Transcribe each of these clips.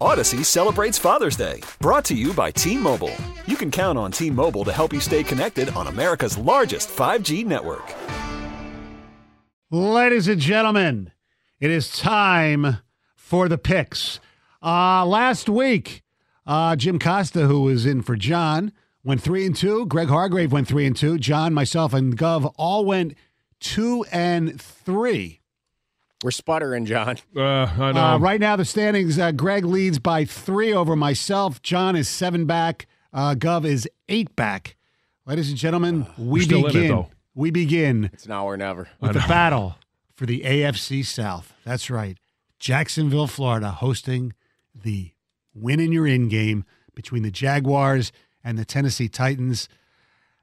Odyssey celebrates Father's Day, brought to you by T Mobile. You can count on T Mobile to help you stay connected on America's largest 5G network. Ladies and gentlemen, it is time for the picks. Uh, last week, uh, Jim Costa, who was in for John, went three and two. Greg Hargrave went three and two. John, myself, and Gov all went two and three. We're sputtering, John. Uh, I know. Uh, right now, the standings uh, Greg leads by three over myself. John is seven back. Uh, Gov is eight back. Ladies and gentlemen, we still in it, begin. though. we begin It's now or never. with the battle for the AFC South. That's right. Jacksonville, Florida, hosting the win in your in game between the Jaguars and the Tennessee Titans.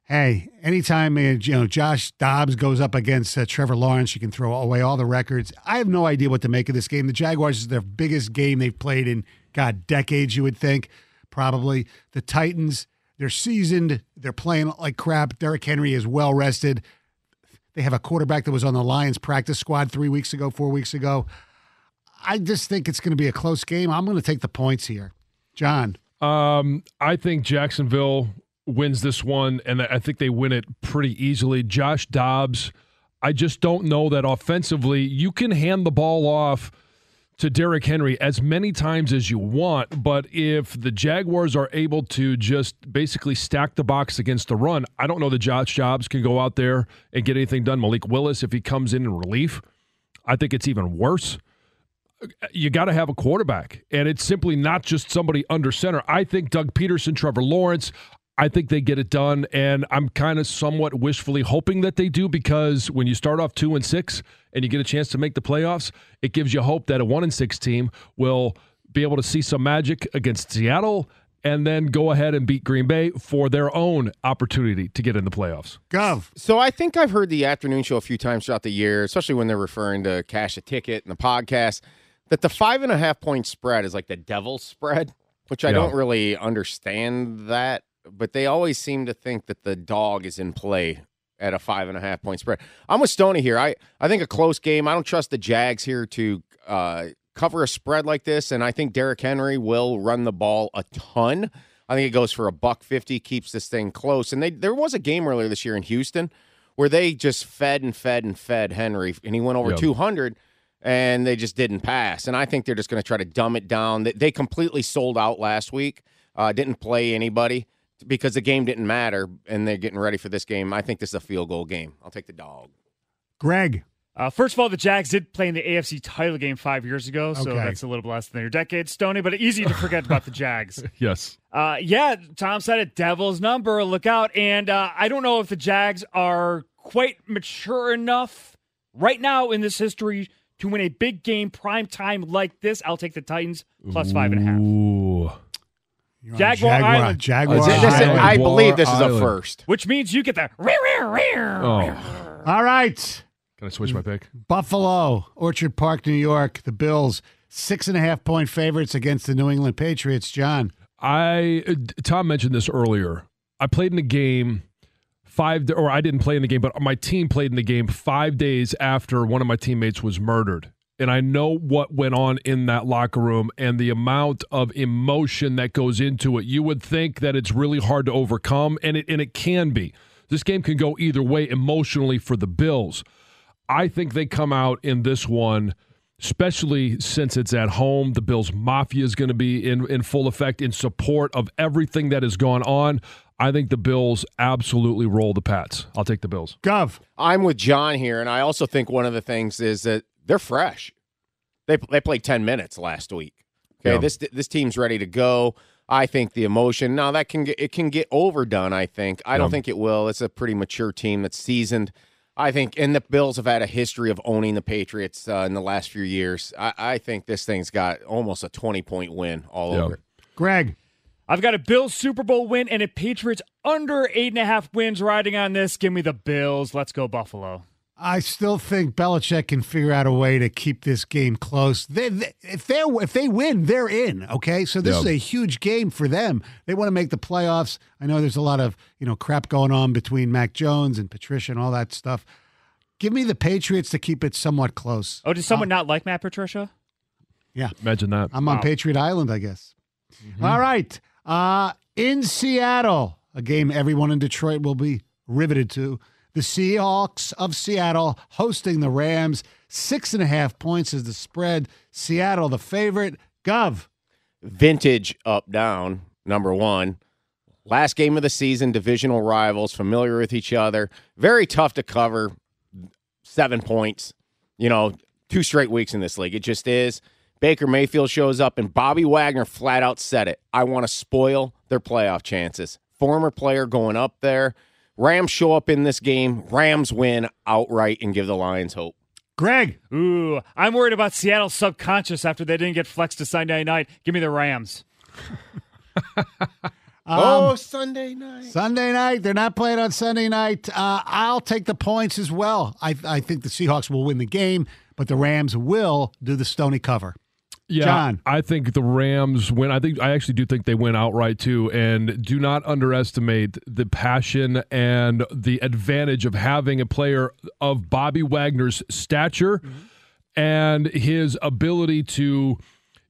Hey, anytime uh, you know Josh Dobbs goes up against uh, Trevor Lawrence, you can throw away all the records. I have no idea what to make of this game. The Jaguars is their biggest game they've played in God decades. You would think probably the Titans. They're seasoned. They're playing like crap. Derrick Henry is well rested. They have a quarterback that was on the Lions practice squad three weeks ago, four weeks ago. I just think it's going to be a close game. I'm going to take the points here. John, Um, I think Jacksonville wins this one, and I think they win it pretty easily. Josh Dobbs, I just don't know that offensively you can hand the ball off to Derrick Henry as many times as you want, but if the Jaguars are able to just basically stack the box against the run, I don't know that Josh Dobbs can go out there and get anything done. Malik Willis, if he comes in in relief, I think it's even worse you got to have a quarterback, and it's simply not just somebody under center. I think Doug Pederson, Trevor Lawrence, I think they get it done, and I'm kind of somewhat wishfully hoping that they do because when you start off two and six and you get a chance to make the playoffs, it gives you hope that a one and six team will be able to see some magic against Seattle and then go ahead and beat Green Bay for their own opportunity to get in the playoffs. Gov. So I think I've heard the afternoon show a few times throughout the year, especially when they're referring to cash a ticket and the podcast, that the five and a half point spread is like the devil's spread, which I Yeah. don't really understand that, but they always seem to think that the dog is in play at a five and a half point spread. I'm with Stoney here. I, I think a close game. I don't trust the Jags here to uh, cover a spread like this, and I think Derrick Henry will run the ball a ton. I think it goes for a buck fifty, keeps this thing close. And they there was a game earlier this year in Houston where they just fed and fed and fed Henry, and he went over Yep. two hundred, and they just didn't pass. And I think they're just going to try to dumb it down. They, they completely sold out last week. Uh, didn't play anybody because the game didn't matter, and they're getting ready for this game. I think this is a field goal game. I'll take the dog. Greg. Uh, first of all, the Jags did play in the AFC title game five years ago, so Okay. that's a little less than your decade, Stoney, but easy to forget about the Jags. Yes. Uh, yeah, Tom said it, devil's number, look out. And uh, I don't know if the Jags are quite mature enough right now in this history to win a big game prime time like this. I'll take the Titans plus five and a half. Ooh. You're Jaguar Jaguar, Island. Jaguar Is it- Listen, Island. I believe this is a Island. first. Which means you get the rear, rear, rear. Oh. All right. Can I switch my pick? Buffalo, Orchard Park, New York. The Bills, six and a half point favorites against the New England Patriots. John. I uh, Tom mentioned this earlier. I played in the game five, or I didn't play in the game, but my team played in the game five days after one of my teammates was murdered. And I know what went on in that locker room and the amount of emotion that goes into it. You would think that it's really hard to overcome, and it and it can be. This game can go either way emotionally for the Bills. I think they come out in this one, especially since it's at home. The Bills Mafia is going to be in, in full effect in support of everything that has gone on. I think the Bills absolutely roll the Pats. I'll take the Bills. Gov. I'm with John here, and I also think one of the things is that they're fresh. They they played 10 minutes last week. Okay, Yeah. this this team's ready to go. I think the emotion now that can get it can get overdone. I think I Yeah. don't think it will. It's a pretty mature team that's seasoned. I think, and the Bills have had a history of owning the Patriots uh, in the last few years. I, I think this thing's got almost a 20 point win all Yeah. over. Greg, I've got a Bills Super Bowl win and a Patriots under eight and a half wins riding on this. Give me the Bills. Let's go, Buffalo. I still think Belichick can figure out a way to keep this game close. They, they, if they if they win, they're in. Okay, so this Yeah. is a huge game for them. They want to make the playoffs. I know there's a lot of you know crap going on between Mac Jones and Patricia and all that stuff. Give me the Patriots to keep it somewhat close. Oh, does someone not like Matt Patricia? Yeah, Imagine that. I'm on Patriot Island, I guess. All right. Uh, in Seattle, a game everyone in Detroit will be riveted to. The Seahawks of Seattle hosting the Rams. Six and a half points is the spread. Seattle, the favorite. Gov. Vintage up down, number one. Last game of the season, divisional rivals, familiar with each other. Very tough to cover. Seven points. You know, two straight weeks in this league. It just is. Baker Mayfield shows up, and Bobby Wagner flat out said it. I want to spoil their playoff chances. Former player going up there. Rams show up in this game. Rams win outright and give the Lions hope. Greg. Ooh, I'm worried about Seattle's subconscious after they didn't get flexed to Sunday night. Give me the Rams. oh, Sunday night. Sunday night. They're not playing on Sunday night. Uh, I'll take the points as well. I, I think the Seahawks will win the game, but the Rams will do the Stoney cover. Yeah, John. I think the Rams win. I think I actually do think they win outright too. And do not underestimate the passion and the advantage of having a player of Bobby Wagner's stature mm-hmm. and his ability to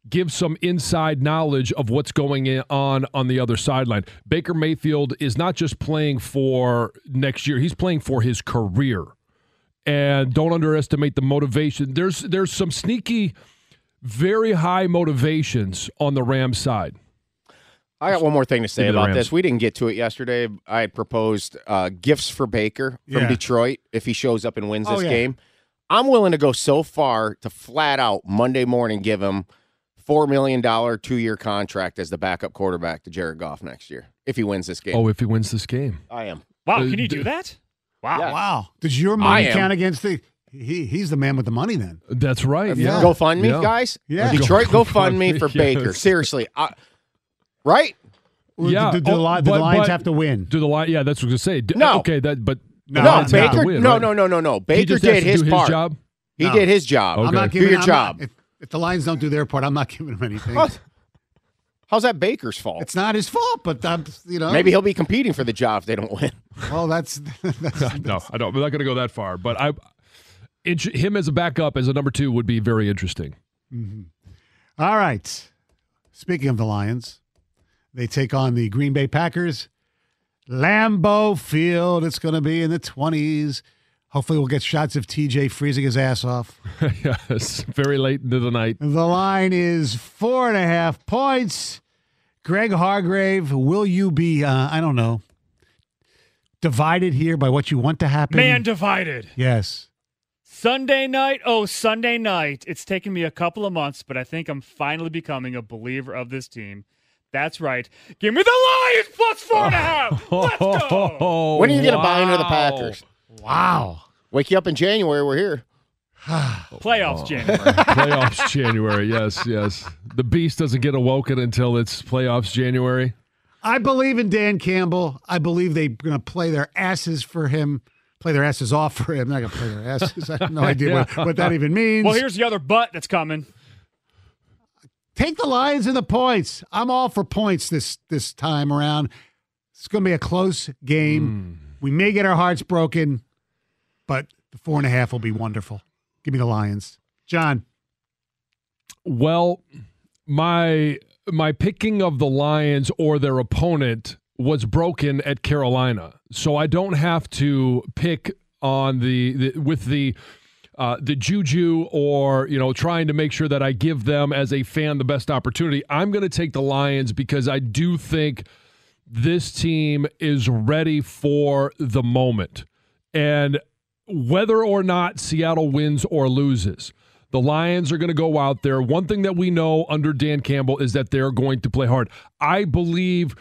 give some inside knowledge of what's going on on the other sideline. Baker Mayfield is not just playing for next year; he's playing for his career. And don't underestimate the motivation. There's there's some sneaky very high motivations on the Rams side. I got one more thing to say Give me the about Rams. this. We didn't get to it yesterday. I had proposed uh, gifts for Baker from Yeah. Detroit if he shows up and wins Oh, this yeah. game. I'm willing to go so far to flat out Monday morning give him four million dollar two year contract as the backup quarterback to Jared Goff next year if he wins this game. Oh, if he wins this game. I am. Wow, Uh, can you do that? Wow. Yeah. Wow. Does your money count against the. He, he's the man with the money then. That's right. Uh, yeah. Go fund me, Yeah. guys. Yeah. Uh, Detroit, Go- go fund me GoFundMe, for Baker. Seriously, I, right? Yeah. Do, do the, Oh, Li- do the Lions but- have to win? Do the line? Yeah, that's what I was gonna say. D- No. Okay, that but No, No, Lions have to Baker. win, no, right? no, no, no, no. He Baker just has did to his do part. Job. He No. did his job. Okay. I'm not Do your I'm job. Not, if, if the Lions don't do their part, I'm not giving them anything. What? How's that Baker's fault? It's not his fault, but I'm, you know, Maybe he'll be competing for the job if they don't win. Well, that's, that's no, I don't. I'm not going to go that far. But I, int- him as a backup as a number two would be very interesting. all right. Speaking of the Lions, they take on the Green Bay Packers. Lambeau Field. It's going to be in the 20s. Hopefully, we'll get shots of TJ freezing his ass off. yes, very late into the night. The line is four and a half points. Greg Hargrave, will you be, uh, I don't know, divided here by what you want to happen? Man divided. Yes. Sunday night. Oh, Sunday night. It's taken me a couple of months, but I think I'm finally becoming a believer of this team. That's right. Give me the Lions plus four and a half. Let's go. Oh, when are you going to buy into the. Packers? Wow. Wake you up in January. We're here. Playoffs, oh. January. Playoffs January. Yes, yes. The beast doesn't get awoken until it's playoffs January. I believe in Dan Campbell. I believe they're going to play their asses for him, play their asses off for him. They're not going to play their asses. I have no idea what, what that even means. well, here's the other butt that's coming. Take the Lions and the points. I'm all for points this this time around. It's going to be a close game. Hmm. We may get our hearts broken, but the four and a half will be wonderful. Give me the Lions, John. Well, my my picking of the Lions or their opponent was broken at Carolina, so I don't have to pick on the, the with the uh, the juju or you know trying to make sure that I give them as a fan the best opportunity. I'm going to take the Lions because I do think this team is ready for the moment, and whether or not Seattle wins or loses. The Lions are going to go out there. One thing that we know under Dan Campbell is that they're going to play hard. I believe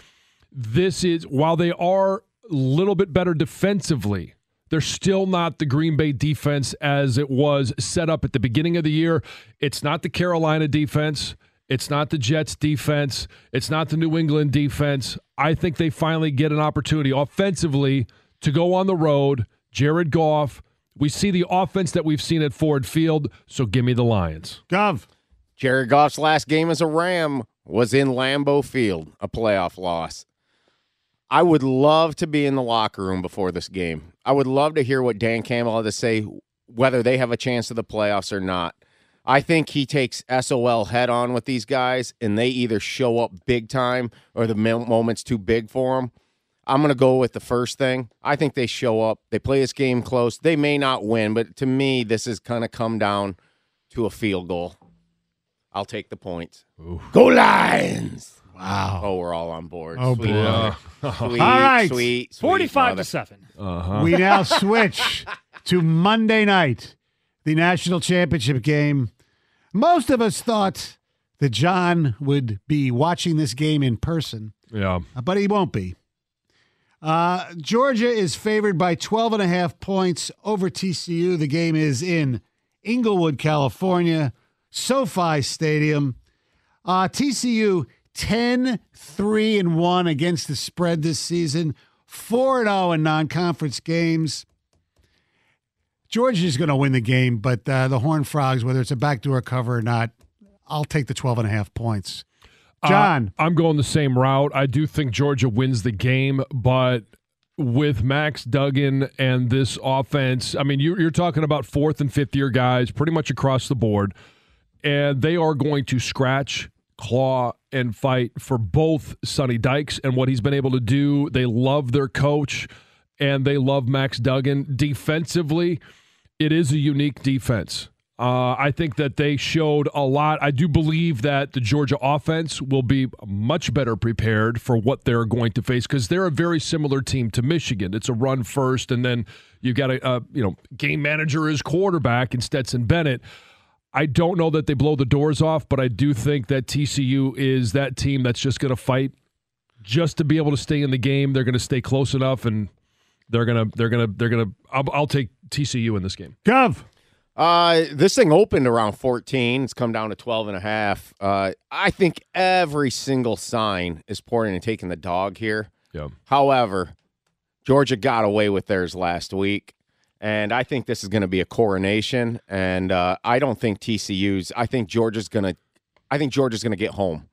this is, while they are a little bit better defensively They're still not the Green Bay defense as it was set up at the beginning of the year. It's not the Carolina defense. It's not the Jets defense. It's not the New England defense. I think they finally get an opportunity offensively to go on the road. Jared Goff. We see the offense that we've seen at Ford Field, so give me the Lions. Gov. Jared Goff's last game as a Ram was in Lambeau Field, a playoff loss. I would love to be in the locker room before this game. I would love to hear what Dan Campbell had to say, whether they have a chance to the playoffs or not. I think he takes SOL head on with these guys, and they either show up big time or the moment's too big for them. I'm going to go with the first thing. I think they show up. They play this game close. They may not win, but to me, this has kind of come down to a field goal. I'll take the points. Go Lions! Wow. Oh, we're all on board. Oh, sweet, boy. Uh, sweet, All right. sweet, sweet 45 mother. to 7. uh-huh. We now switch to Monday night, the national championship game. Most of us thought that John would be watching this game in person, Yeah. but he won't be. Uh, Georgia is favored by 12 and a half points over TCU. The game is in Inglewood, California, SoFi Stadium. Uh, TCU 10 3 and 1 against the spread this season, 4 0 in non conference games. Georgia's going to win the game, but uh, the Horned Frogs, whether it's a backdoor cover or not, I'll take the 12 and a half points. John. Uh, I'm going the same route. I do think Georgia wins the game, but with Max Duggan and this offense, I mean, you, you're talking about fourth and fifth year guys pretty much across the board, and they are going to scratch, claw, and fight for both Sonny Dykes and what he's been able to do. They love their coach, and they love Max Duggan. Defensively, it is a unique defense. Uh, I think that they showed a lot. I do believe that the Georgia offense will be much better prepared for what they're going to face because they're a very similar team to Michigan. It's a run first, and then you've got a, a you know game manager as quarterback in Stetson Bennett. I don't know that they blow the doors off, but I do think that TCU is that team that's just going to fight just to be able to stay in the game. They're going to stay close enough, and they're gonna they're gonna they're gonna. I'll, I'll take TCU in this game. Gov. Uh, this thing opened around 14. It's come down to 12 and a half. Uh, I think every single sign is pointing and taking the dog here. Yeah. However, Georgia got away with theirs last week. And I think this is going to be a coronation. And uh, I don't think TCU's. I think Georgia's going to. I think Georgia's going to get home.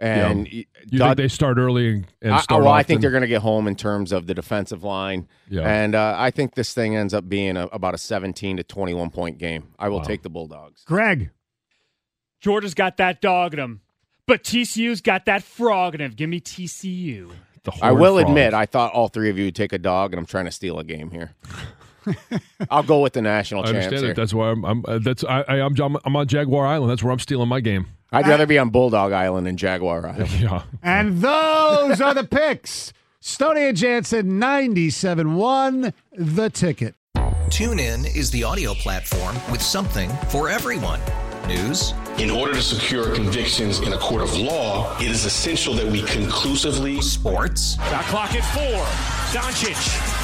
And You Dud- think they start early and, and I, start well, I think they're going to get home in terms of the defensive line. Yeah. And uh, I think this thing ends up being a, about a 17 to 21 point game. I will take the Bulldogs. Greg. Georgia's got that dog in him, but TCU's got that frog in him. Give me TCU. The I will Frogs. admit, I thought all three of you would take a dog, and I'm trying to steal a game here. I'll go with the national I understand here. it. That's why I'm. I'm uh, that's I, I, I'm. I'm on Jaguar Island. That's where I'm stealing my game. I'd rather be on Bulldog Island than Jaguar Island. Yeah. And those are the picks. Stoney and Jansen, 97 1, the ticket. TuneIn is the audio platform with something for everyone. News, In order to secure convictions in a court of law, it is essential that we conclusively sports, Shot clock at four. Doncic.